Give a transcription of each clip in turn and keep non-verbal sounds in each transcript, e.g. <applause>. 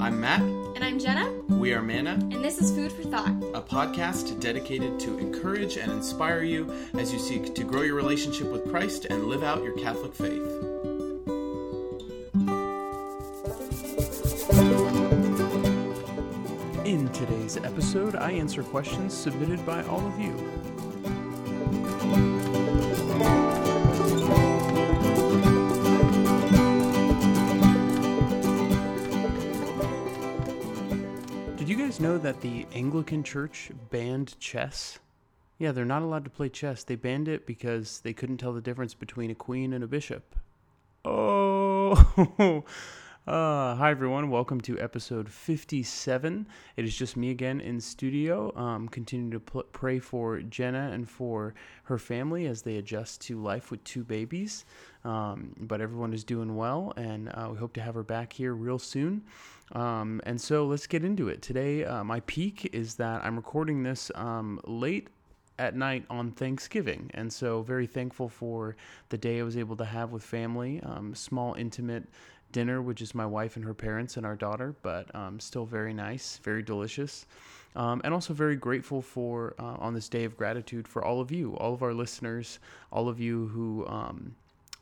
I'm Matt. And I'm Jenna, We are Manna, and this is Food for Thought. a podcast dedicated to encourage and inspire you as you seek to grow your relationship with Christ and live out your Catholic faith. In today's episode, I answer questions submitted by all of you. You know that the Anglican Church banned chess? Yeah, they're not allowed to play chess. They banned it because they couldn't tell the difference between a queen and a bishop. Oh, <laughs> <laughs> uh, hi everyone. Welcome to episode 57. It is just me again in studio. Um, continue to pl- pray for Jenna and for her family as they adjust to life with two babies. Um, but everyone is doing well, and uh, we hope to have her back here real soon. Um, and so let's get into it. Today, uh, my peak is that I'm recording this um, late at night on Thanksgiving. And so, very thankful for the day I was able to have with family. Um, small, intimate dinner with just my wife and her parents and our daughter, but um, still very nice, very delicious. Um, and also very grateful for, uh, on this day of gratitude, for all of you, all of our listeners, all of you who. Um,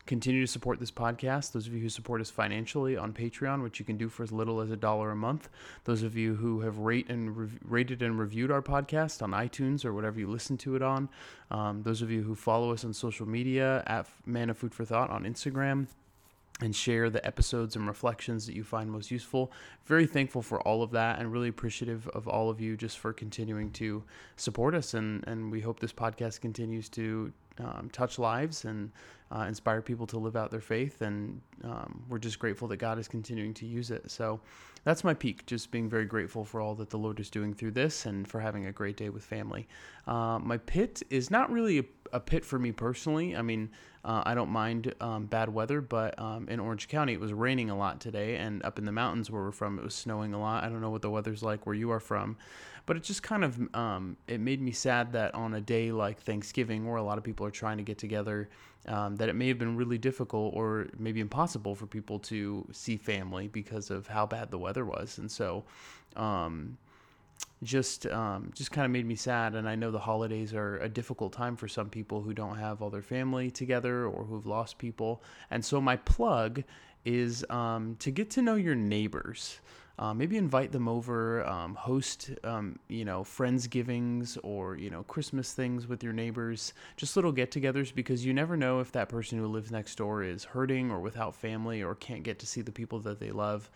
continue to support this podcast. Those of you who support us financially on Patreon, which you can do for as little as a dollar a month. Those of you who have rate and rev- rated and reviewed our podcast on iTunes or whatever you listen to it on. Um, those of you who follow us on social media at Manna Food for Thought on Instagram and share the episodes and reflections that you find most useful. Very thankful for all of that and really appreciative of all of you just for continuing to support us. And, and we hope this podcast continues to um, touch lives and uh, inspire people to live out their faith. And um, we're just grateful that God is continuing to use it. So that's my peak, just being very grateful for all that the Lord is doing through this and for having a great day with family. Uh, my pit is not really a, a pit for me personally. I mean, uh, I don't mind um, bad weather, but um, in Orange County, it was raining a lot today, and up in the mountains where we're from, it was snowing a lot. I don't know what the weather's like where you are from, but it just kind of um, it made me sad that on a day like Thanksgiving, where a lot of people are trying to get together, um, that it may have been really difficult or maybe impossible for people to see family because of how bad the weather was, and so. Um, just um, just kind of made me sad. And I know the holidays are a difficult time for some people who don't have all their family together or who've lost people. And so my plug is um, to get to know your neighbors. Uh, maybe invite them over, um, host, um, you know, friendsgivings or you know Christmas things with your neighbors. Just little get-togethers because you never know if that person who lives next door is hurting or without family or can't get to see the people that they love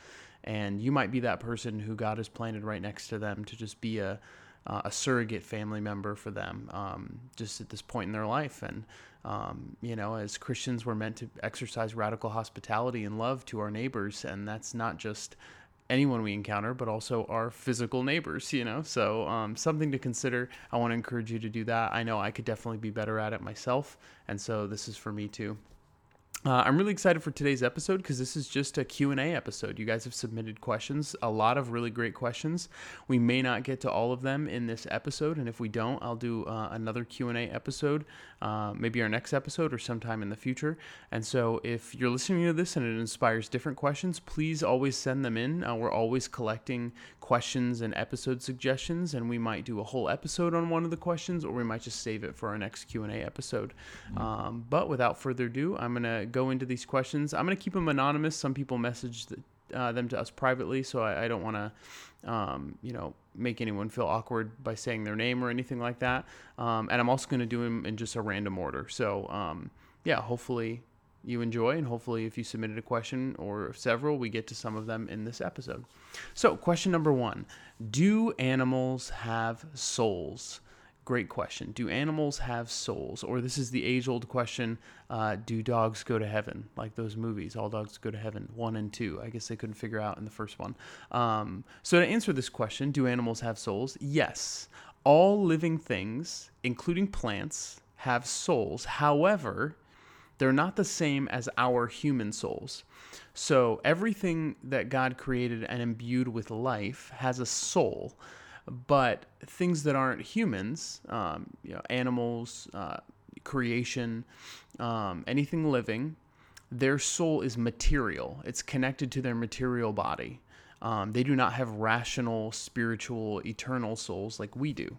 and you might be that person who God has planted right next to them to just be a uh, a surrogate family member for them, um, just at this point in their life. And um, you know, as Christians, we're meant to exercise radical hospitality and love to our neighbors, and that's not just anyone we encounter, but also our physical neighbors, you know? So, um, something to consider. I want to encourage you to do that. I know I could definitely be better at it myself, and so this is for me too. Uh, I'm really excited for today's episode because this is just a Q&A episode. You guys have submitted questions, a lot of really great questions. We may not get to all of them in this episode, and if we don't, I'll do uh, another Q&A episode, uh, maybe our next episode or sometime in the future. And so if you're listening to this and it inspires different questions, please always send them in. Uh, we're always collecting questions and episode suggestions, and we might do a whole episode on one of the questions, or we might just save it for our next Q&A episode. Um, but without further ado, I'm going to go into these questions. I'm going to keep them anonymous. Some people message the, uh, them to us privately, so I, I don't want to, um, you know, make anyone feel awkward by saying their name or anything like that. Um, and I'm also going to do them in just a random order. So, um, yeah, hopefully you enjoy, and hopefully, if you submitted a question or several, we get to some of them in this episode. So, question number one Do animals have souls? Great question. Do animals have souls? Or this is the age old question uh, Do dogs go to heaven? Like those movies, All Dogs Go to Heaven, one and two. I guess they couldn't figure out in the first one. Um, so, to answer this question, do animals have souls? Yes. All living things, including plants, have souls. However, they're not the same as our human souls. So, everything that God created and imbued with life has a soul but things that aren't humans, um, you know, animals, uh, creation, um, anything living, their soul is material. It's connected to their material body. Um, they do not have rational, spiritual, eternal souls like we do.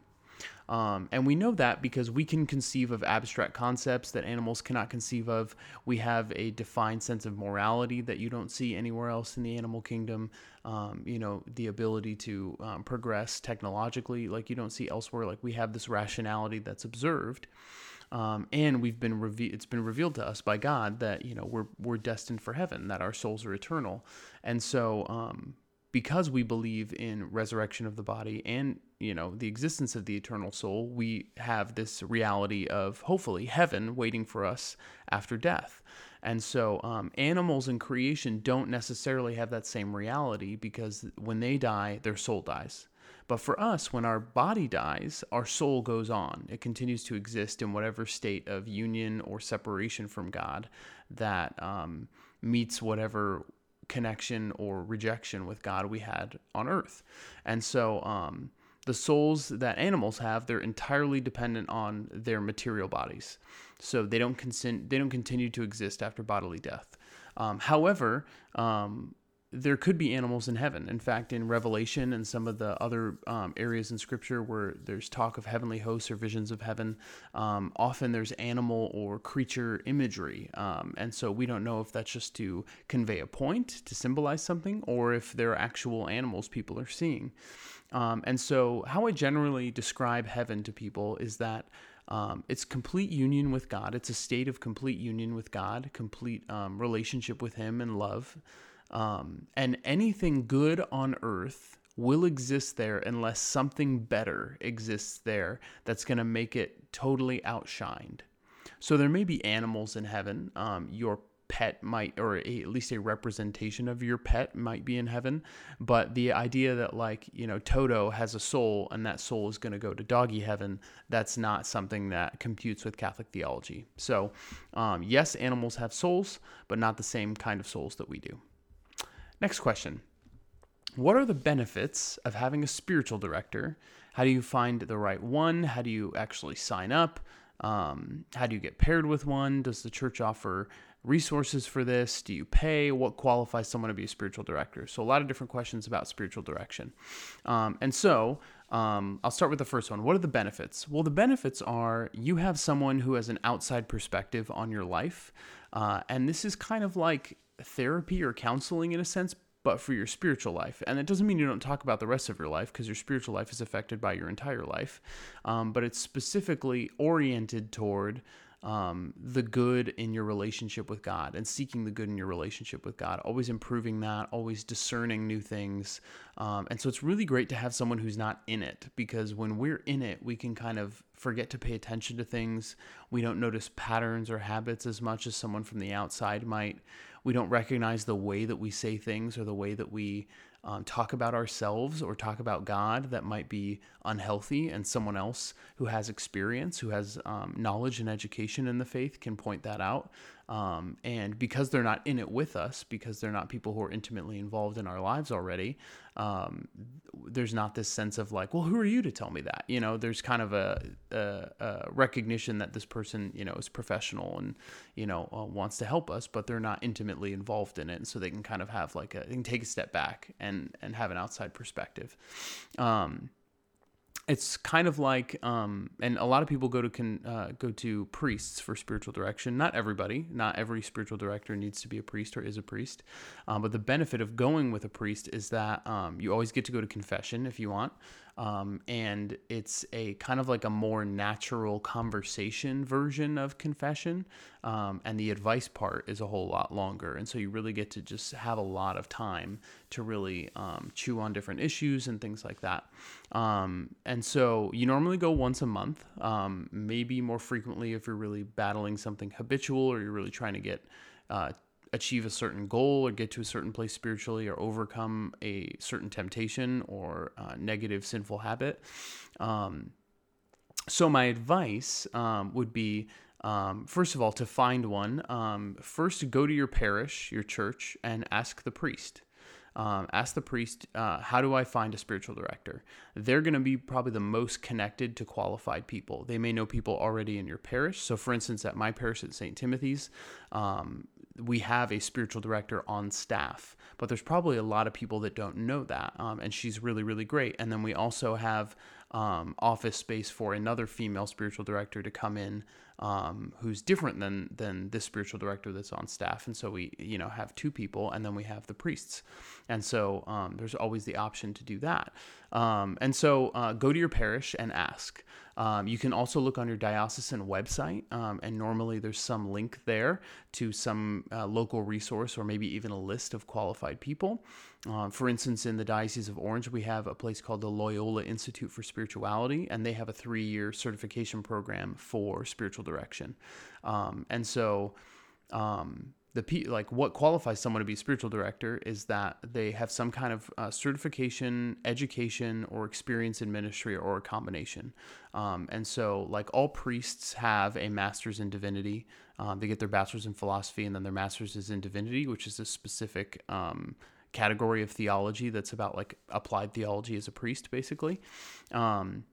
Um, and we know that because we can conceive of abstract concepts that animals cannot conceive of. We have a defined sense of morality that you don't see anywhere else in the animal kingdom. Um, you know, the ability to um, progress technologically, like you don't see elsewhere. Like we have this rationality that's observed. Um, and we've been reve- it's been revealed to us by God that you know we're we're destined for heaven, that our souls are eternal, and so um, because we believe in resurrection of the body and you know the existence of the eternal soul, we have this reality of hopefully heaven waiting for us after death. And so, um, animals in creation don't necessarily have that same reality because when they die, their soul dies. But for us, when our body dies, our soul goes on. It continues to exist in whatever state of union or separation from God that um, meets whatever connection or rejection with God we had on earth. And so, um, the souls that animals have, they're entirely dependent on their material bodies. So they don't consent, they don't continue to exist after bodily death. Um, however, um, there could be animals in heaven. In fact, in Revelation and some of the other um, areas in Scripture where there's talk of heavenly hosts or visions of heaven, um, often there's animal or creature imagery. Um, and so we don't know if that's just to convey a point, to symbolize something, or if there are actual animals people are seeing. Um, and so, how I generally describe heaven to people is that. Um, it's complete union with God. It's a state of complete union with God, complete um, relationship with Him and love. Um, and anything good on earth will exist there unless something better exists there that's going to make it totally outshined. So there may be animals in heaven. Um, your pet might, or a, at least a representation of your pet might be in heaven. But the idea that, like, you know, Toto has a soul and that soul is going to go to doggy heaven, that's not something that computes with Catholic theology. So, um, yes, animals have souls, but not the same kind of souls that we do. Next question What are the benefits of having a spiritual director? How do you find the right one? How do you actually sign up? Um, how do you get paired with one? Does the church offer resources for this? Do you pay? What qualifies someone to be a spiritual director? So, a lot of different questions about spiritual direction. Um, and so, um, I'll start with the first one. What are the benefits? Well, the benefits are you have someone who has an outside perspective on your life. Uh, and this is kind of like therapy or counseling in a sense, but for your spiritual life. And it doesn't mean you don't talk about the rest of your life because your spiritual life is affected by your entire life. Um, but it's specifically oriented toward um, the good in your relationship with God and seeking the good in your relationship with God, always improving that, always discerning new things. Um, and so it's really great to have someone who's not in it because when we're in it, we can kind of forget to pay attention to things. We don't notice patterns or habits as much as someone from the outside might. We don't recognize the way that we say things or the way that we um, talk about ourselves or talk about God that might be unhealthy, and someone else who has experience, who has um, knowledge and education in the faith can point that out. Um, and because they're not in it with us, because they're not people who are intimately involved in our lives already, um, there's not this sense of like, well, who are you to tell me that? You know, there's kind of a, a, a recognition that this person, you know, is professional and, you know, uh, wants to help us, but they're not intimately involved in it. And so they can kind of have like a, they can take a step back and, and have an outside perspective. Um, it's kind of like um, and a lot of people go to uh, go to priests for spiritual direction. Not everybody not every spiritual director needs to be a priest or is a priest. Um, but the benefit of going with a priest is that um, you always get to go to confession if you want um, and it's a kind of like a more natural conversation version of confession. Um, and the advice part is a whole lot longer. And so you really get to just have a lot of time to really um, chew on different issues and things like that. Um, and so you normally go once a month, um, maybe more frequently if you're really battling something habitual or you're really trying to get. Uh, achieve a certain goal or get to a certain place spiritually or overcome a certain temptation or uh, negative sinful habit. Um, so, my advice um, would be um, first of all, to find one, um, first go to your parish, your church, and ask the priest. Um, ask the priest, uh, how do I find a spiritual director? They're going to be probably the most connected to qualified people. They may know people already in your parish. So, for instance, at my parish at St. Timothy's, um, we have a spiritual director on staff, but there's probably a lot of people that don't know that. Um, and she's really, really great. And then we also have um, office space for another female spiritual director to come in um, who's different than than this spiritual director that's on staff. And so we, you know, have two people, and then we have the priests. And so um, there's always the option to do that. Um, and so uh, go to your parish and ask. Um, you can also look on your diocesan website, um, and normally there's some link there to some uh, local resource or maybe even a list of qualified people. Uh, for instance, in the Diocese of Orange, we have a place called the Loyola Institute for Spirituality, and they have a three year certification program for spiritual direction. Um, and so, um, the like what qualifies someone to be spiritual director is that they have some kind of uh, certification, education, or experience in ministry, or a combination. Um, and so, like all priests have a master's in divinity. Um, they get their bachelor's in philosophy, and then their master's is in divinity, which is a specific um, category of theology that's about like applied theology as a priest, basically. Um,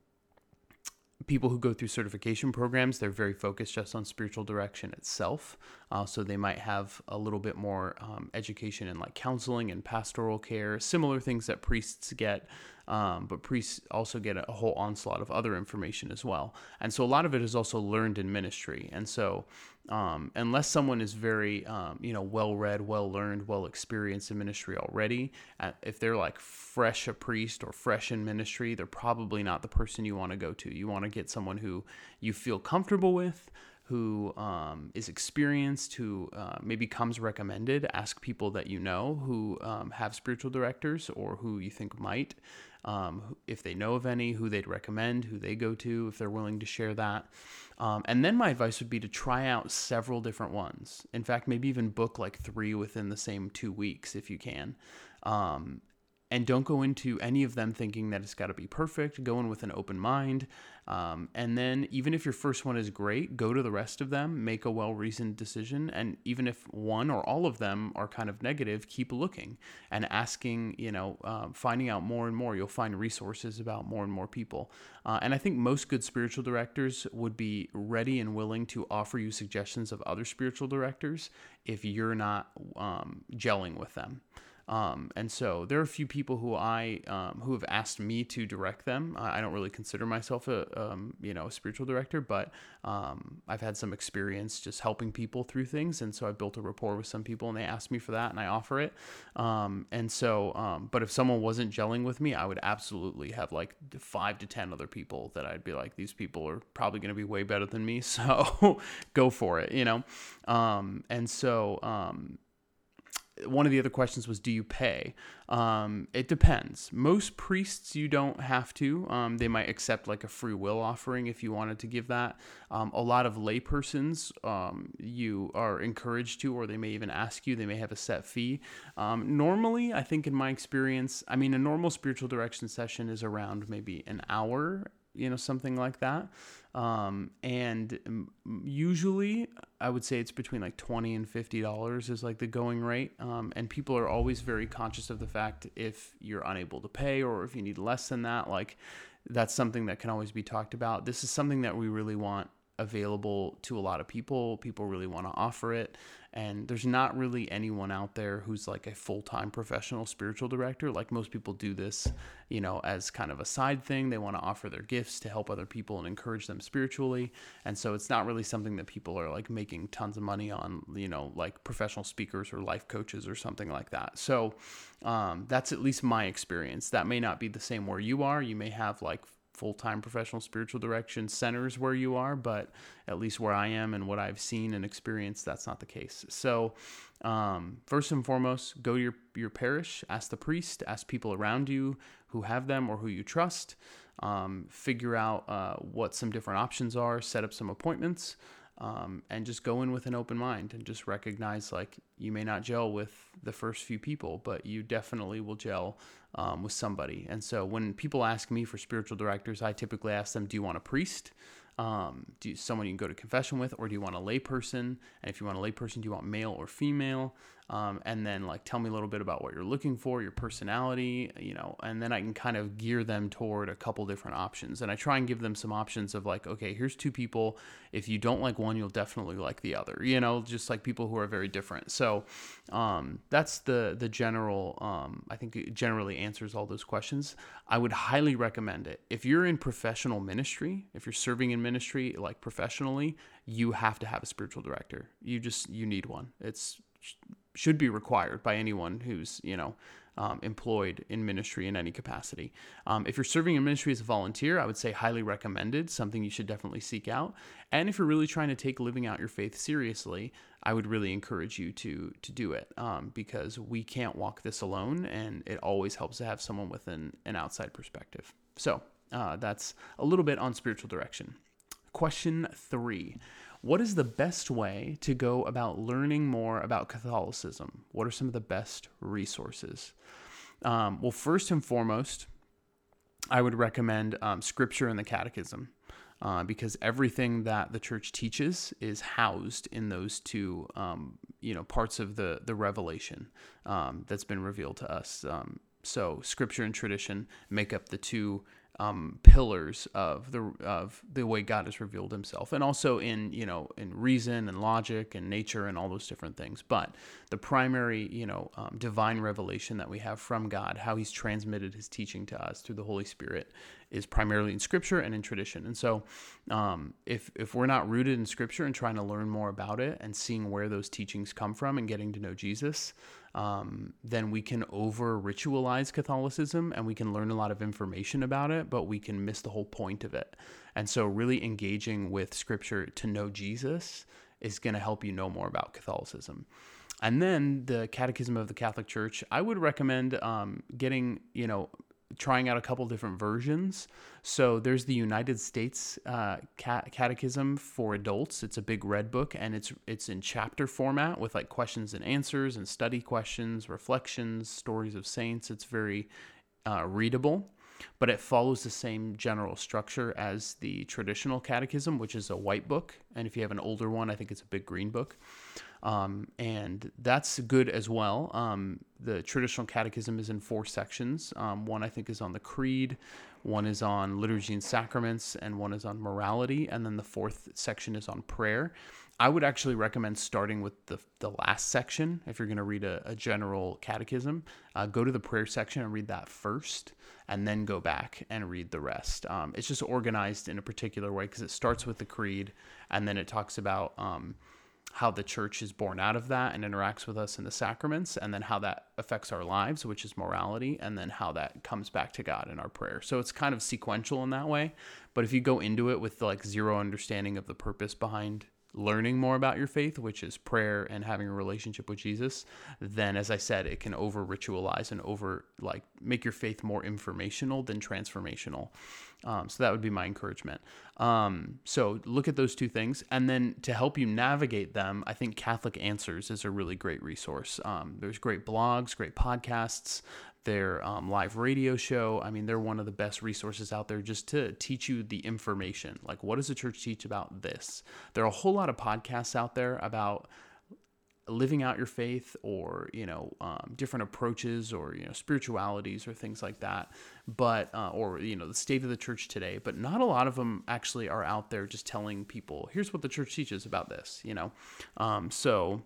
people who go through certification programs, they're very focused just on spiritual direction itself. Uh, so they might have a little bit more um, education in like counseling and pastoral care, similar things that priests get. Um, but priests also get a whole onslaught of other information as well. And so a lot of it is also learned in ministry. And so um, unless someone is very, um, you know, well read, well learned, well experienced in ministry already, uh, if they're like fresh a priest or fresh in ministry, they're probably not the person you want to go to. You want to get someone who you feel comfortable with, who um, is experienced, who uh, maybe comes recommended. Ask people that you know who um, have spiritual directors or who you think might, um, if they know of any, who they'd recommend, who they go to, if they're willing to share that. Um, and then my advice would be to try out several different ones. In fact, maybe even book like three within the same two weeks if you can. Um, and don't go into any of them thinking that it's got to be perfect. Go in with an open mind. Um, and then, even if your first one is great, go to the rest of them, make a well reasoned decision. And even if one or all of them are kind of negative, keep looking and asking, you know, uh, finding out more and more. You'll find resources about more and more people. Uh, and I think most good spiritual directors would be ready and willing to offer you suggestions of other spiritual directors if you're not um, gelling with them. Um, and so there are a few people who I um, who have asked me to direct them. I don't really consider myself a um, you know a spiritual director, but um, I've had some experience just helping people through things, and so I built a rapport with some people, and they asked me for that, and I offer it. Um, and so, um, but if someone wasn't gelling with me, I would absolutely have like five to ten other people that I'd be like, these people are probably going to be way better than me, <laughs> so go for it, you know. and so one of the other questions was, do you pay? Um, it depends. Most priests, you don't have to. Um, they might accept like a free will offering if you wanted to give that. Um, a lot of laypersons, um, you are encouraged to, or they may even ask you. They may have a set fee. Um, normally, I think in my experience, I mean, a normal spiritual direction session is around maybe an hour you know something like that um, and usually i would say it's between like 20 and 50 dollars is like the going rate um, and people are always very conscious of the fact if you're unable to pay or if you need less than that like that's something that can always be talked about. This is something that we really want available to a lot of people. People really want to offer it. And there's not really anyone out there who's like a full-time professional spiritual director. Like most people do this you know as kind of a side thing. They want to offer their gifts to help other people and encourage them spiritually. And so it's not really something that people are like making tons of money on you know like professional speakers or life coaches or something like that. So um, that's at least my experience. That may not be the same where you are. You may have like full time professional spiritual direction centers where you are, but at least where I am and what I've seen and experienced, that's not the case. So, um, first and foremost, go to your, your parish, ask the priest, ask people around you who have them or who you trust, um, figure out uh, what some different options are, set up some appointments. Um, and just go in with an open mind and just recognize like you may not gel with the first few people, but you definitely will gel um, with somebody. And so when people ask me for spiritual directors, I typically ask them, do you want a priest? Um, do you, someone you can go to confession with, or do you want a layperson? And if you want a layperson, do you want male or female? Um, and then like tell me a little bit about what you're looking for, your personality, you know, and then I can kind of gear them toward a couple different options. And I try and give them some options of like, okay, here's two people. If you don't like one, you'll definitely like the other, you know, just like people who are very different. So um, that's the the general. Um, I think it generally answers all those questions. I would highly recommend it if you're in professional ministry, if you're serving in ministry like professionally, you have to have a spiritual director. You just you need one. It's should be required by anyone who's you know um, employed in ministry in any capacity. Um, if you're serving in ministry as a volunteer, I would say highly recommended, something you should definitely seek out. And if you're really trying to take living out your faith seriously, I would really encourage you to to do it um, because we can't walk this alone, and it always helps to have someone with an, an outside perspective. So uh, that's a little bit on spiritual direction. Question three what is the best way to go about learning more about Catholicism? What are some of the best resources? Um, well, first and foremost, I would recommend um, Scripture and the Catechism. Uh, because everything that the church teaches is housed in those two, um, you know, parts of the the revelation um, that's been revealed to us. Um, so, Scripture and tradition make up the two um, pillars of the of the way God has revealed Himself, and also in you know in reason and logic and nature and all those different things. But the primary you know um, divine revelation that we have from God, how He's transmitted His teaching to us through the Holy Spirit, is primarily in Scripture and in tradition. And so, um, if if we're not rooted in Scripture and trying to learn more about it and seeing where those teachings come from and getting to know Jesus, um, then we can over ritualize Catholicism and we can learn a lot of information about it, but we can miss the whole point of it. And so, really engaging with Scripture to know Jesus is going to help you know more about Catholicism. And then the Catechism of the Catholic Church, I would recommend um, getting, you know, trying out a couple different versions. So there's the United States uh, Catechism for adults. It's a big red book, and it's it's in chapter format with like questions and answers and study questions, reflections, stories of saints. It's very uh, readable, but it follows the same general structure as the traditional catechism, which is a white book. And if you have an older one, I think it's a big green book. Um, and that's good as well. Um, the traditional catechism is in four sections. Um, one, I think, is on the creed, one is on liturgy and sacraments, and one is on morality. And then the fourth section is on prayer. I would actually recommend starting with the, the last section if you're going to read a, a, general catechism. Uh, go to the prayer section and read that first, and then go back and read the rest. Um, it's just organized in a particular way because it starts with the creed, and then it talks about um, how the church is born out of that and interacts with us in the sacraments, and then how that affects our lives, which is morality, and then how that comes back to God in our prayer. So it's kind of sequential in that way. But if you go into it with like zero understanding of the purpose behind learning more about your faith, which is prayer and having a relationship with Jesus, then as I said, it can over ritualize and over like make your faith more informational than transformational. Um, so that would be my encouragement. Um, so look at those two things, and then to help you navigate them, I think Catholic Answers is a really great resource. Um, there's great blogs, great podcasts their um, live radio show. I mean, they're one of the best resources out there just to teach you the information. Like, what does the church teach about this? There are a whole lot of podcasts out there about living out your faith or you know um, different approaches or you know spiritualities or things like that but uh, or you know the state of the church today but not a lot of them actually are out there just telling people here's what the church teaches about this you know um, so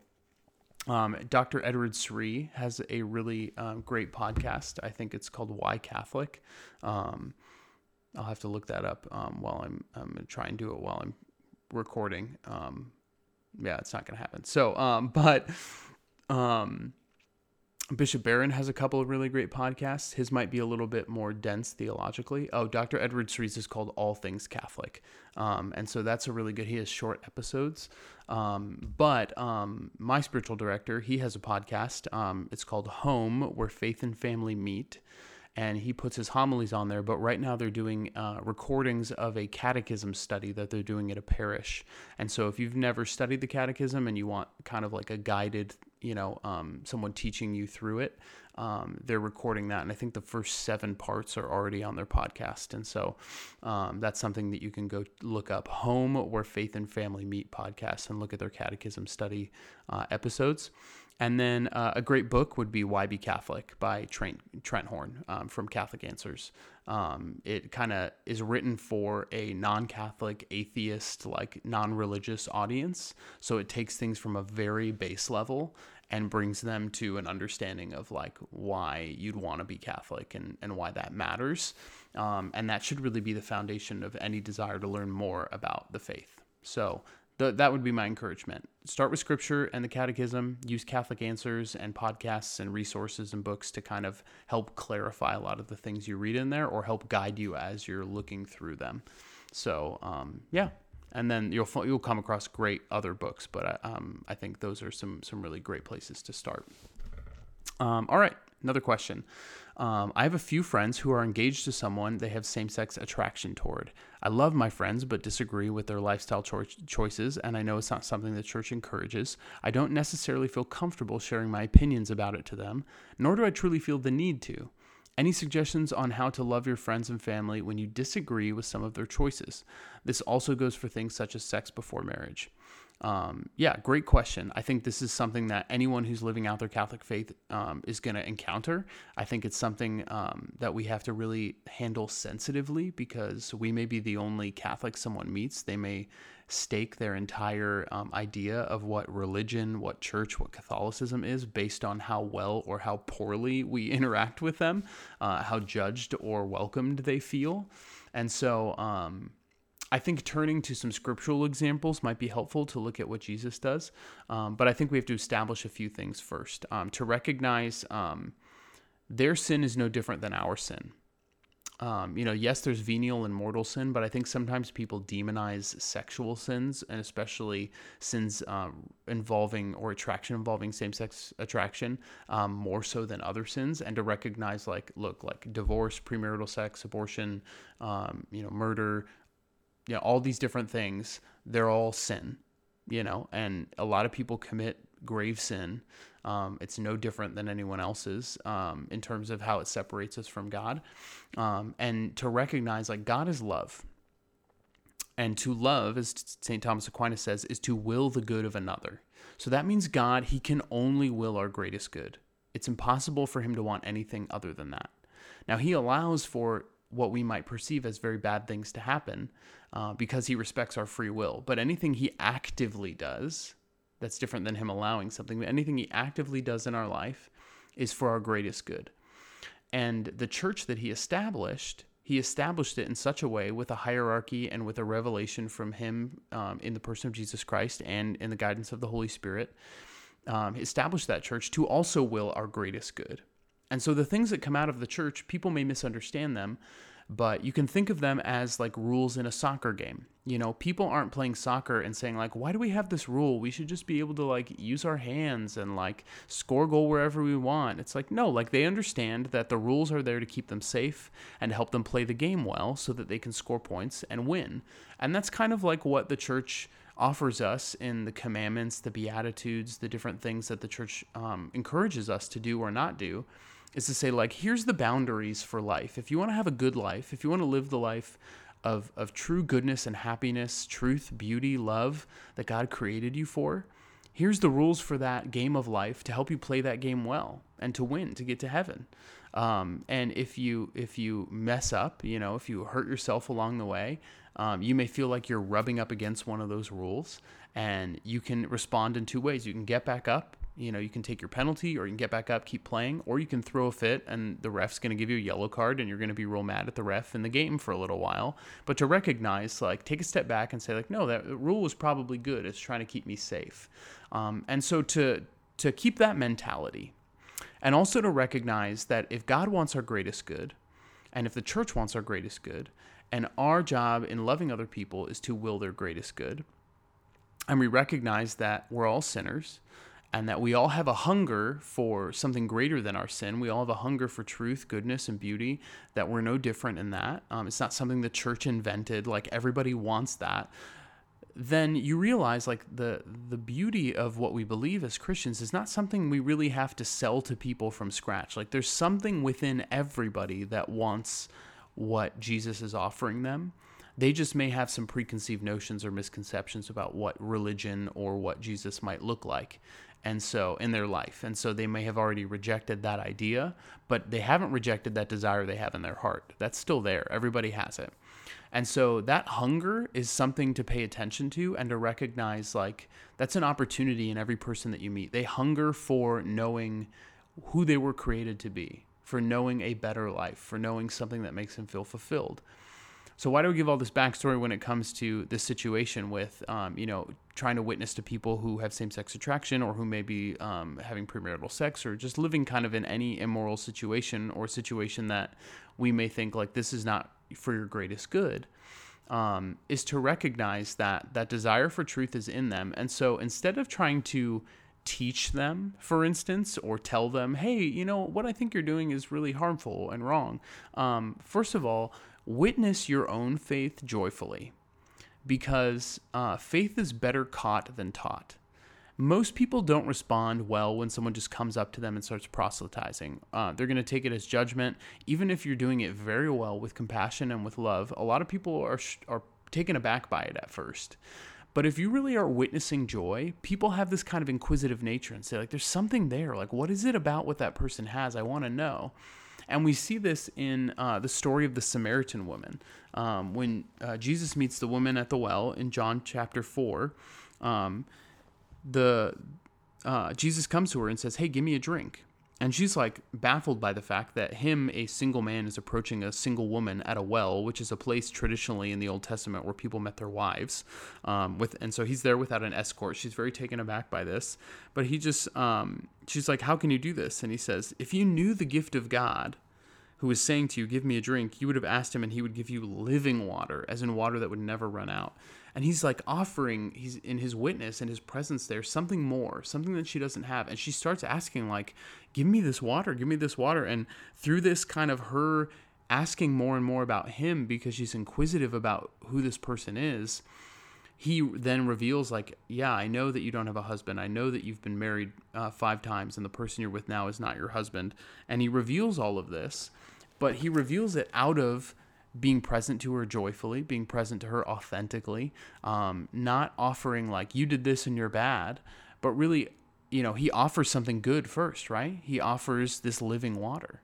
um, Dr. Edward Sri has a really um, great podcast. I think it's called Why Catholic. Um, I'll have to look that up um, while I'm, I'm going to try and do it while I'm recording. Um, yeah, it's not going to happen. So, um, <laughs> but Bishop Barron has a couple of really great podcasts. His might be a little bit more dense theologically. Oh, Dr. Edward Sri's is called All Things Catholic. Um, and so that's a really good, he has short episodes. Um, but um, my spiritual director, he has a podcast. Um, it's called Home, where faith and family meet. And he puts his homilies on there. But right now they're doing uh, recordings of a catechism study that they're doing at a parish. And so if you've never studied the catechism and you want kind of like a guided you know um, someone teaching you through it um, they're recording that and i think the first seven parts are already on their podcast and so um, that's something that you can go look up home where faith and family meet podcast and look at their catechism study uh, episodes And then uh, a great book would be Why Be Catholic by Trent, Trent Horn um, from Catholic Answers. Um, it kind of is written for a non Catholic, atheist, like non religious audience. So it takes things from a very base level and brings them to an understanding of like why you'd want to be Catholic and, and why that matters. Um, and that should really be the foundation of any desire to learn more about the faith. So the, that would be my encouragement. Start with scripture and the catechism, use Catholic answers and podcasts and resources and books to kind of help clarify a lot of the things you read in there or help guide you as you're looking through them. So, um, yeah. And then you'll you'll come across great other books, but I, um, I think those are some some really great places to start. Um, all right, another question. Um, I have a few friends who are engaged to someone they have same sex attraction toward. I love my friends, but disagree with their lifestyle cho- choices, and I know it's not something the church encourages. I don't necessarily feel comfortable sharing my opinions about it to them, nor do I truly feel the need to. Any suggestions on how to love your friends and family when you disagree with some of their choices? This also goes for things such as sex before marriage. Um, yeah, great question. I think this is something that anyone who's living out their Catholic faith um, is going to encounter. I think it's something um, that we have to really handle sensitively because we may be the only Catholic someone meets. They may stake their entire um, idea of what religion, what church, what Catholicism is based on how well or how poorly we <laughs> interact with them, uh, how judged or welcomed they feel. And so, um, I think turning to some scriptural examples might be helpful to look at what Jesus does. Um, but I think we have to establish a few things first um, to recognize um, their sin is no different than our sin. Um, you know, yes, there's venial and mortal sin, but I think sometimes people demonize sexual sins, and especially sins um, involving or attraction involving same-sex attraction, um, more so than other sins. And to recognize, like, look, like divorce, premarital sex, abortion, you know, murder, you know all these different things they're all sin you know and a lot of people commit grave sin. Um, it's no different than anyone else's um, in terms of how it separates us from god. Um, and to recognize like god is love. And to love as st thomas aquinas says is to will the good of another. So that means god he can only will our greatest good. It's impossible for him to want anything other than that. Now he allows for what we might perceive as very bad things to happen uh, because he respects our free will. But anything he actively does, that's different than him allowing something, but anything he actively does in our life is for our greatest good. And the church that he established, he established it in such a way with a hierarchy and with a revelation from him um, in the person of Jesus Christ and in the guidance of the Holy Spirit. Um, established that church to also will our greatest good. And so the things that come out of the church, people may misunderstand them, but you can think of them as like rules in a soccer game. You know, people aren't playing soccer and saying like, "Why do we have this rule? We should just be able to like use our hands and like score goal wherever we want." It's like, no, like they understand that the rules are there to keep them safe and help them play the game well so that they can score points and win. And that's kind of like what the church offers us in the commandments, the beatitudes, the different things that the church um, encourages us to do or not do is to say like here's the boundaries for life. If you want to have a good life if you want to live the life of, of true goodness and happiness truth beauty love that god created you for here's the rules for that game of life to help you play that game well and to win to get to heaven. Um, and if you if you mess up you know if you hurt yourself along the way um, you may feel like you're rubbing up against one of those rules and you can respond in two ways. You can get back up you know, you can take your penalty or you can get back up, keep playing, or you can throw a fit and the ref's going to give you a yellow card and you're going to be real mad at the ref in the game for a little while. But to recognize, like, take a step back and say, like, no, that rule was probably good. It's trying to keep me safe. Um, and so to, to keep that mentality and also to recognize that if God wants our greatest good and if the church wants our greatest good, and our job in loving other people is to will their greatest good, and we recognize that we're all sinners and that we all have a hunger for something greater than our sin. We all have a hunger for truth, goodness, and beauty, that we're no different in that. Um, it's not something the church invented, like everybody wants that. Then you realize like the the beauty of what we believe as Christians is not something we really have to sell to people from scratch. Like there's something within everybody that wants what Jesus is offering them. They just may have some preconceived notions or misconceptions about what religion or what Jesus might look like and so in their life. And so they may have already rejected that idea but they haven't rejected that desire they have in their heart. That's still there. Everybody has it. And so that hunger is something to pay attention to and to recognize like that's an opportunity in every person that you meet. They hunger for knowing who they were created to be for knowing a better life for knowing something that makes them feel fulfilled so why do we give all this backstory when it comes to this situation with, um, you know, trying to witness to people who have same-sex attraction or who may be um, having premarital sex or just living kind of in any immoral situation or situation that we may think like this is not for your greatest good, um, is to recognize that that desire for truth is in them, and so instead of trying to teach them, for instance, or tell them, hey, you know, what I think you're doing is really harmful and wrong. Um, first of all, witness your own faith joyfully because uh, faith is better caught than taught. Most people don't respond well when someone just comes up to them and starts proselytizing. Uh, they're going to take it as judgment, even if you're doing it very well with compassion and with love. A lot of people are are taken aback by it at first. But if you really are witnessing joy, people have this kind of inquisitive nature and say, like, there's something there. Like, what is it about what that person has? I want to know. And we see this in uh, the story of the Samaritan woman. Um, when uh, Jesus meets the woman at the well in John chapter 4, um, the uh, Jesus comes to her and says, Hey, give me a drink. And she's like baffled by the fact that him, a single man, is approaching a single woman at a well, which is a place traditionally in the Old Testament where people met their wives. Um, with and so he's there without an escort. She's very taken aback by this, but he just um, she's like, "How can you do this?" And he says, "If you knew the gift of God." Who is saying to you, Give me a drink, you would have asked him, and he would give you living water, as in water that would never run out and he's like offering he's in his witness and his presence there something more something that she doesn't have. And she starts asking like give me this water give me this water. And through this kind of her asking more and more about him because she's inquisitive about who this person is he then reveals like yeah i know that you don't have a husband. I know that you've been married uh, five times and the person you're with now is not your husband. And he reveals all of this but he reveals it out of being present to her joyfully, being present to her authentically, um, not offering like you did this and you're bad, but really, you know, he offers something good first, right? He offers this living water,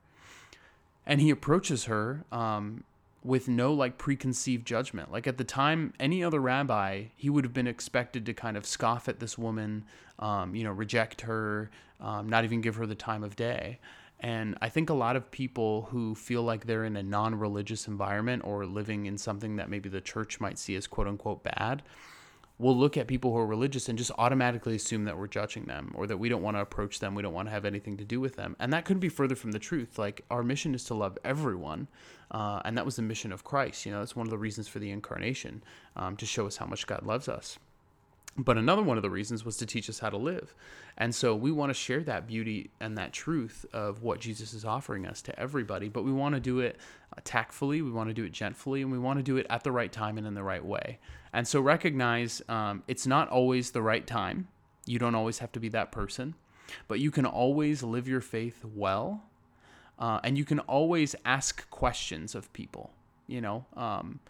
and he approaches her um, with no like preconceived judgment. Like at the time, any other rabbi, he would have been expected to kind of scoff at this woman, um, you know, reject her, um, not even give her the time of day. And I think a lot of people who feel like they're in a non religious environment or living in something that maybe the church might see as quote unquote bad will look at people who are religious and just automatically assume that we're judging them or that we don't want to approach them, we don't want to have anything to do with them. And that couldn't be further from the truth. Like, our mission is to love everyone. Uh, and that was the mission of Christ. You know, that's one of the reasons for the incarnation, um, to show us how much God loves us. But another one of the reasons was to teach us how to live. And so we want to share that beauty and that truth of what Jesus is offering us to everybody, but we want to do it uh, tactfully, we want to do it gently, and we want to do it at the right time and in the right way. And so recognize um, it's not always the right time. You don't always have to be that person, but you can always live your faith well. Uh, and you can always ask questions of people, you know, um,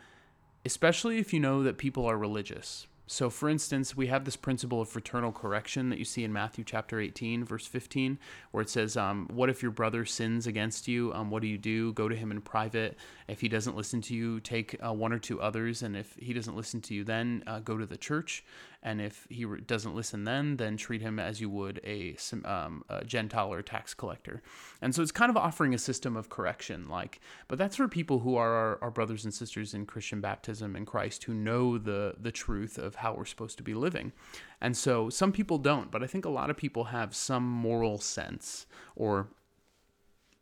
especially if you know that people are religious so, for instance, we have this principle of fraternal correction that you see in Matthew chapter 18, verse 15, where it says, um, What if your brother sins against you? Um, what do you do? Go to him in private. If he doesn't listen to you, take uh, one or two others. And if he doesn't listen to you, then uh, go to the church. And if he re- doesn't listen then, then treat him as you would a, um, a Gentile or tax collector. And so it's kind of offering a system of correction, like, but that's for people who are our, our brothers and sisters in Christian baptism in Christ who know the the truth of how we're supposed to be living. And so some people don't, but I think a lot of people have some moral sense or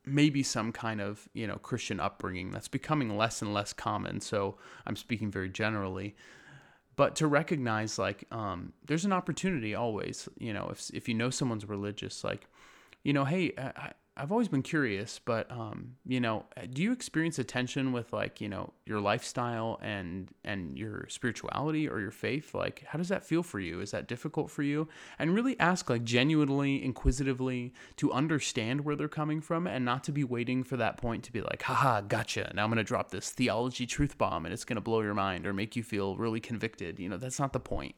maybe some kind of you know Christian upbringing that's becoming less and less common. So I'm speaking very generally, but to recognize like um, there's an opportunity always. You know, if if you know someone's religious, like you know, hey. I, I've always been curious, but um, you know, do you experience a tension with like you know your lifestyle and and your spirituality or your faith? Like, how does that feel for you? Is that difficult for you? And really ask like genuinely, inquisitively to understand where they're coming from, and not to be waiting for that point to be like, haha, gotcha. Now I'm gonna drop this theology truth bomb, and it's gonna blow your mind or make you feel really convicted. You know, that's not the point.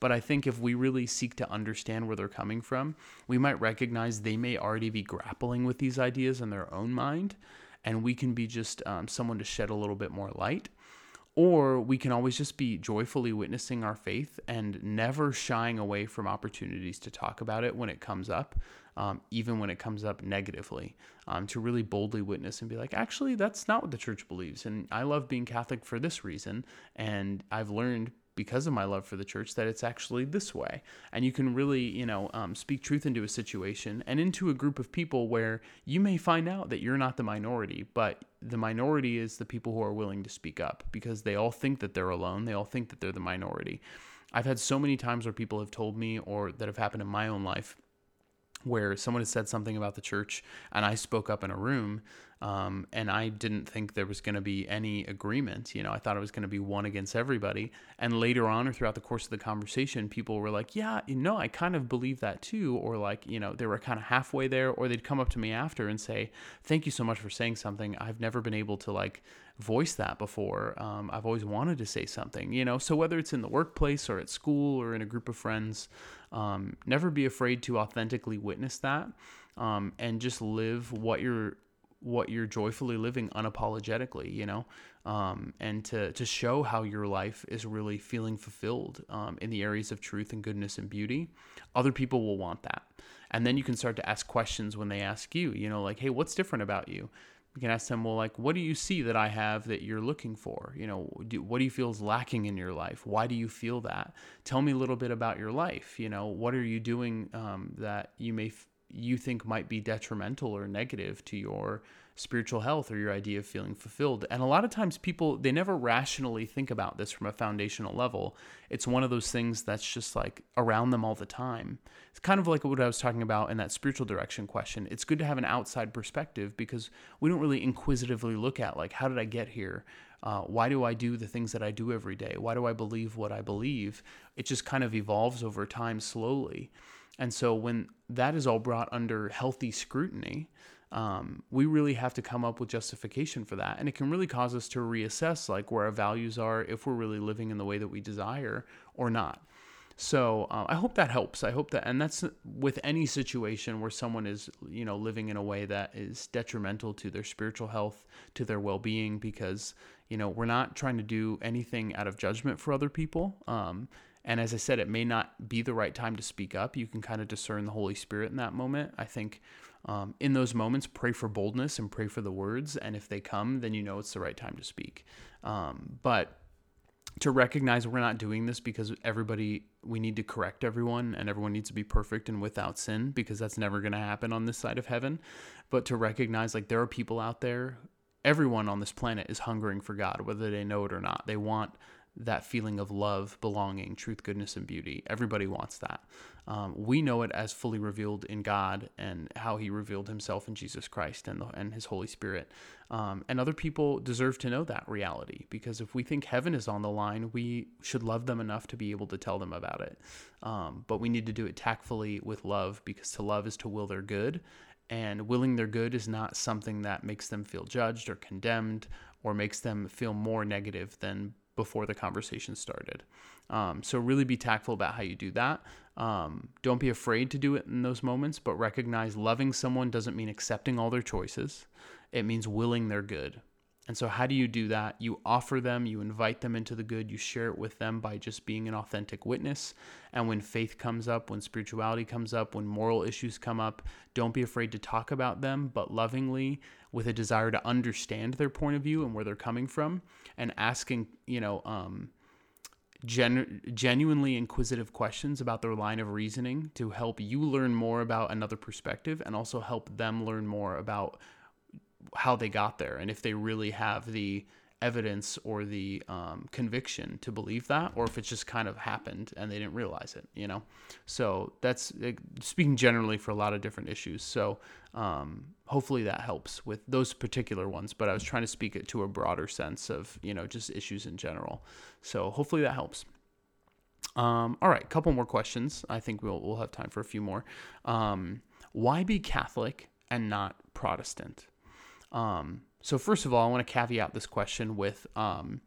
But I think if we really seek to understand where they're coming from, we might recognize they may already be grappling with these ideas in their own mind, and we can be just um, someone to shed a little bit more light. Or we can always just be joyfully witnessing our faith and never shying away from opportunities to talk about it when it comes up, um, even when it comes up negatively, um, to really boldly witness and be like, actually, that's not what the church believes. And I love being Catholic for this reason. And I've learned because of my love for the church that it's actually this way. And you can really you know um, speak truth into a situation and into a group of people where you may find out that you're not the minority but the minority is the people who are willing to speak up because they all think that they're alone. They all think that they're the minority. I've had so many times where people have told me or that have happened in my own life where someone had said something about the church and I spoke up in a room um, and I didn't think there was going to be any agreement. You know, I thought it was going to be one against everybody. And later on, or throughout the course of the conversation, people were like, "Yeah, you know, I kind of believe that too," or like, you know, they were kind of halfway there, or they'd come up to me after and say, "Thank you so much for saying something. I've never been able to like voice that before. Um, I've always wanted to say something." You know, so whether it's in the workplace or at school or in a group of friends, um, never be afraid to authentically witness that. Um, and just live what you're what you're joyfully living unapologetically, you know, um, and to, to show how your life is really feeling fulfilled um, in the areas of truth and goodness and beauty. Other people will want that. And then you can start to ask questions when they ask you, you know, like, hey, what's different about you? You can ask them, well, like, what do you see that I have that you're looking for? You know, do, what do you feel is lacking in your life? Why do you feel that? Tell me a little bit about your life. You know, what are you doing um, that you may f- you think might be detrimental or negative to your spiritual health or your idea of feeling fulfilled. And a lot of times people they never rationally think about this from a foundational level. It's one of those things that's just like around them all the time. It's kind of like what I was talking about in that spiritual direction question. It's good to have an outside perspective because we don't really inquisitively look at like how did I get here? Uh, why do I do the things that I do every day? Why do I believe what I believe? It just kind of evolves over time slowly. And so when that is all brought under healthy scrutiny, um, we really have to come up with justification for that. And it can really cause us to reassess like where our values are, if we're really living in the way that we desire or not. So uh, I hope that helps. I hope that, and that's with any situation where someone is, you know, living in a way that is detrimental to their spiritual health, to their well-being, because you know we're not trying to do anything out of judgment for other people. Um, and as I said, it may not be the right time to speak up. You can kind of discern the Holy Spirit in that moment. I think um, in those moments, pray for boldness and pray for the words. And if they come, then you know it's the right time to speak. Um, but to recognize we're not doing this because everybody, we need to correct everyone and everyone needs to be perfect and without sin because that's never going to happen on this side of heaven. But to recognize like there are people out there, everyone on this planet is hungering for God, whether they know it or not. They want that feeling of love, belonging, truth, goodness, and beauty. Everybody wants that. Um, we know it as fully revealed in God and how He revealed Himself in Jesus Christ and, the, and His Holy Spirit. Um, and other people deserve to know that reality because if we think heaven is on the line, we should love them enough to be able to tell them about it. Um, but we need to do it tactfully with love because to love is to will their good. And willing their good is not something that makes them feel judged or condemned or makes them feel more negative than before the conversation started. Um, so really be tactful about how you do that. Um, don't be afraid to do it in those moments, but recognize loving someone doesn't mean accepting all their choices. It means willing their good. And so, how do you do that? You offer them, you invite them into the good, you share it with them by just being an authentic witness. And when faith comes up, when spirituality comes up, when moral issues come up, don't be afraid to talk about them, but lovingly with a desire to understand their point of view and where they're coming from and asking, you know, um, gen- genuinely inquisitive questions about their line of reasoning to help you learn more about another perspective and also help them learn more about how they got there and if they really have the evidence or the um, conviction to believe that, or if it's just kind of happened and they didn't realize it, you know? So that's speaking generally for a lot of different issues. So um, hopefully that helps with those particular ones, but I was trying to speak it to a broader sense of, you know, just issues in general. So hopefully that helps. Um, all right, couple more questions. I think we'll, we'll have time for a few more. Um, why be Catholic and not Protestant? Um, so, first of all, I want to caveat this question with um,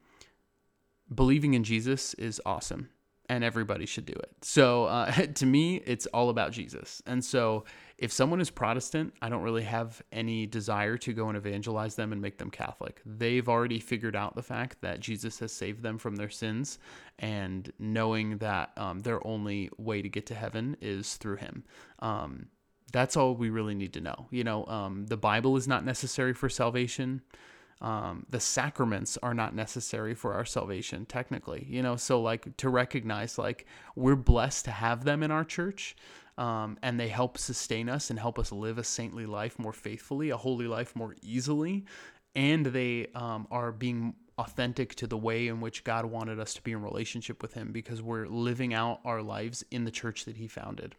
believing in Jesus is awesome and everybody should do it. So, uh, <laughs> to me, it's all about Jesus. And so, if someone is Protestant, I don't really have any desire to go and evangelize them and make them Catholic. They've already figured out the fact that Jesus has saved them from their sins, and knowing that um, their only way to get to heaven is through Him. Um, that's all we really need to know. You know, um, the Bible is not necessary for salvation. Um, the sacraments are not necessary for our salvation, technically. You know, so like to recognize like we're blessed to have them in our church. Um, and they help sustain us and help us live a saintly life more faithfully, a holy life more easily, and they um, are being authentic to the way in which God wanted us to be in relationship with Him because we're living out our lives in the church that He founded.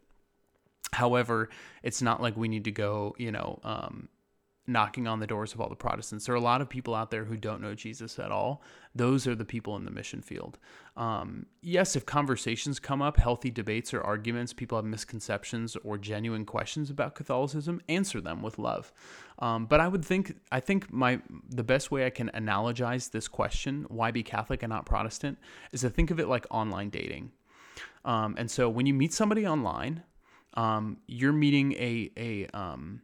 However, it's not like we need to go, you know, um, knocking on the doors of all the Protestants. There are a lot of people out there who don't know Jesus at all. Those are the people in the mission field. Um, yes, if conversations come up, healthy debates or arguments, people have misconceptions or genuine questions about Catholicism, answer them with love. Um, but I would think, I think my the best way I can analogize this question, why be Catholic and not Protestant, is to think of it like online dating. Um, and so when you meet somebody online, um, you're meeting a a um,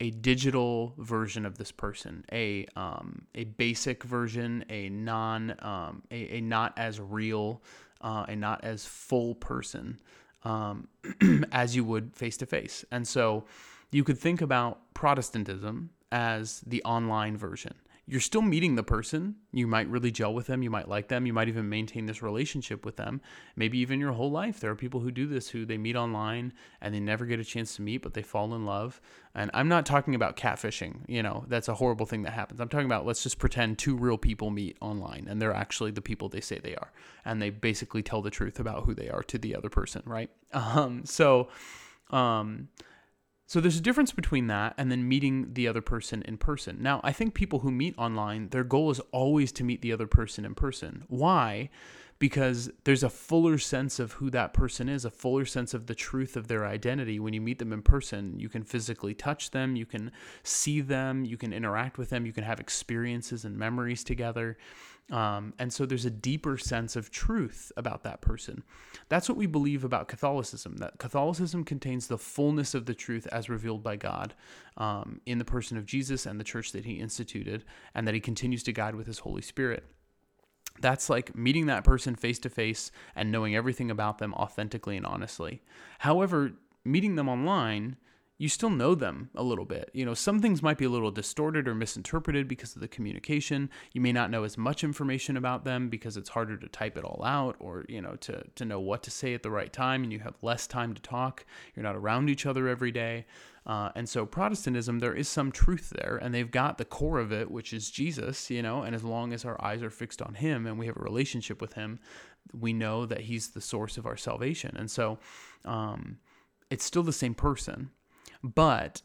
a digital version of this person, a um, a basic version, a non um, a, a not as real, uh, a not as full person um, <clears throat> as you would face to face, and so you could think about Protestantism as the online version you're still meeting the person. You might really gel with them. You might like them. You might even maintain this relationship with them. Maybe even your whole life. There are people who do this who they meet online and they never get a chance to meet, but they fall in love. And I'm not talking about catfishing. You know, that's a horrible thing that happens. I'm talking about let's just pretend two real people meet online and they're actually the people they say they are. And they basically tell the truth about who they are to the other person, right? <laughs> Um, so, um, so there's a difference between that and then meeting the other person in person. Now, I think people who meet online, their goal is always to meet the other person in person. Why? Because there's a fuller sense of who that person is, a fuller sense of the truth of their identity. When you meet them in person, you can physically touch them, you can see them, you can interact with them, you can have experiences and memories together. Um, and so there's a deeper sense of truth about that person. That's what we believe about Catholicism, that Catholicism contains the fullness of the truth as revealed by God um, in the person of Jesus and the church that he instituted, and that he continues to guide with his Holy Spirit. That's like meeting that person face to face and knowing everything about them authentically and honestly. However, meeting them online you still know them a little bit. You know, some things might be a little distorted or misinterpreted because of the communication. You may not know as much information about them because it's harder to type it all out or, you know, to, to know what to say at the right time and you have less time to talk. You're not around each other every day. Uh, and so Protestantism, there is some truth there, and they've got the core of it, which is Jesus, you know, and as long as our eyes are fixed on him and we have a relationship with him, we know that he's the source of our salvation. And so um, it's still the same person but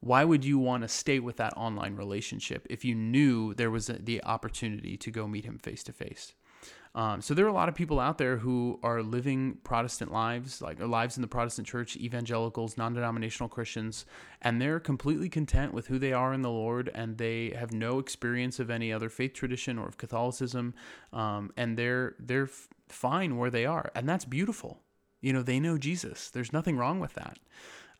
why would you want to stay with that online relationship if you knew there was the opportunity to go meet him face to face? so there are a lot of people out there who are living Protestant lives, like lives in the Protestant church, evangelicals, non-denominational Christians, and they're completely content with who they are in the Lord, and they have no experience of any other faith tradition or of Catholicism, um, and they're they're fine where they are, and that's beautiful. You know, they know Jesus. There's nothing wrong with that.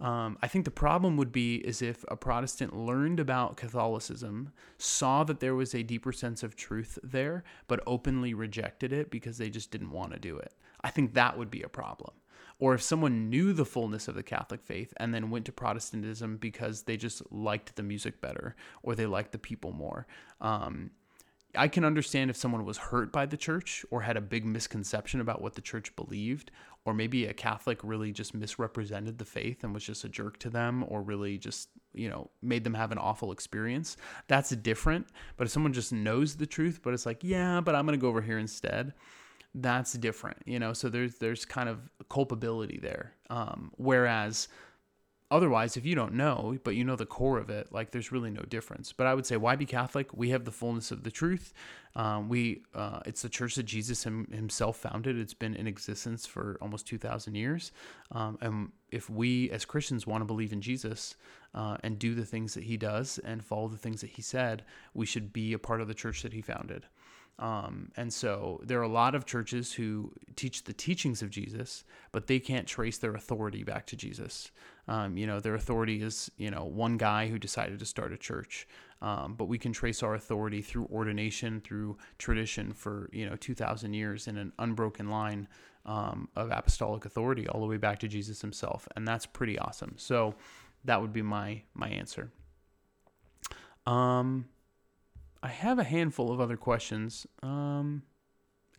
Um, I think the problem would be is if a Protestant learned about Catholicism, saw that there was a deeper sense of truth there, but openly rejected it because they just didn't want to do it. I think that would be a problem. Or if someone knew the fullness of the Catholic faith and then went to Protestantism because they just liked the music better or they liked the people more. Um, I can understand if someone was hurt by the church or had a big misconception about what the church believed, or maybe a Catholic really just misrepresented the faith and was just a jerk to them, or really just you know made them have an awful experience that's different. But if someone just knows the truth but it's like yeah but i'm going to go over here instead that's different you know? So there's there's kind of culpability there. Um, whereas otherwise if you don't know but you know the core of it like there's really no difference. But i would say why be catholic? We have the fullness of the truth. Um, we uh, it's the church that jesus him, himself founded. It's been in existence for almost 2000 years. Um, and if we as christians want to believe in jesus uh, and do the things that he does and follow the things that he said we should be a part of the church that he founded um, and so there are a lot of churches who teach the teachings of Jesus, but they can't trace their authority back to Jesus. Um, you know, their authority is, you know, one guy who decided to start a church. Um, but we can trace our authority through ordination, through tradition for, you know, 2,000 years in an unbroken line um, of apostolic authority all the way back to Jesus himself. And that's pretty awesome. So that would be my, my answer. Um, I have a handful of other questions. Um,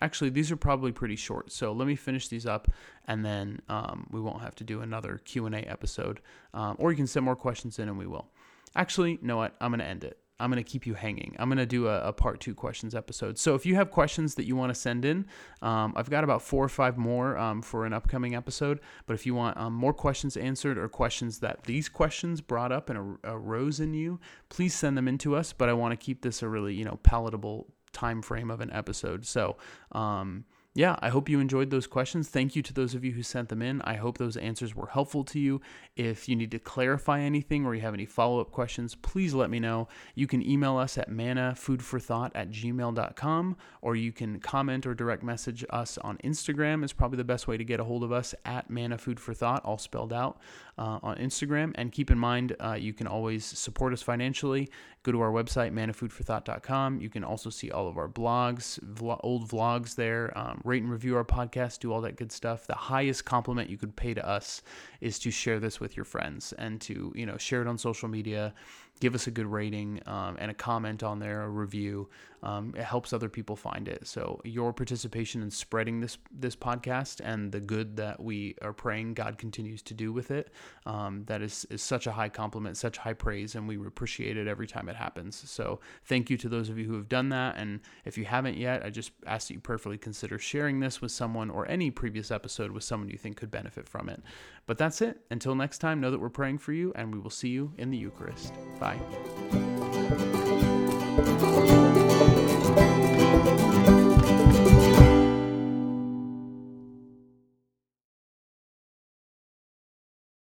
actually, these are probably pretty short. So let me finish these up, and then um, we won't have to do another Q and A episode. Um, or you can send more questions in, and we will. Actually, you know what? I'm going to end it. I'm going to keep you hanging. I'm going to do a, a, part two questions episode. So if you have questions that you want to send in, um, I've got about four or five more um, for an upcoming episode. But if you want um, more questions answered or questions that these questions brought up and arose in you, please send them in to us. But I want to keep this a really you know palatable time frame of an episode. So um, yeah, I hope you enjoyed those questions. Thank you to those of you who sent them in. I hope those answers were helpful to you. If you need to clarify anything or you have any follow up questions, please let me know. You can email us at mannafoodforthought at gmail.com or you can comment or direct message us on Instagram, is probably the best way to get a hold of us at mannafoodforthought, all spelled out uh, on Instagram. And keep in mind, uh, you can always support us financially. Go to our website, mannafoodforthought.com. You can also see all of our blogs, old vlogs there. Um, rate and review our podcast, do all that good stuff. The highest compliment you could pay to us is to share this with your friends and to you know share it on social media give us a good rating um, and a comment on there, a review. Um, it helps other people find it. So your participation in spreading this this podcast and the good that we are praying God continues to do with it, um, that is is such a high compliment, such high praise, and we appreciate it every time it happens. So thank you to those of you who have done that. And if you haven't yet, I just ask that you prayerfully consider sharing this with someone or any previous episode with someone you think could benefit from it. But that's it. Until next time, know that we're praying for you, and we will see you in the Eucharist. Bye.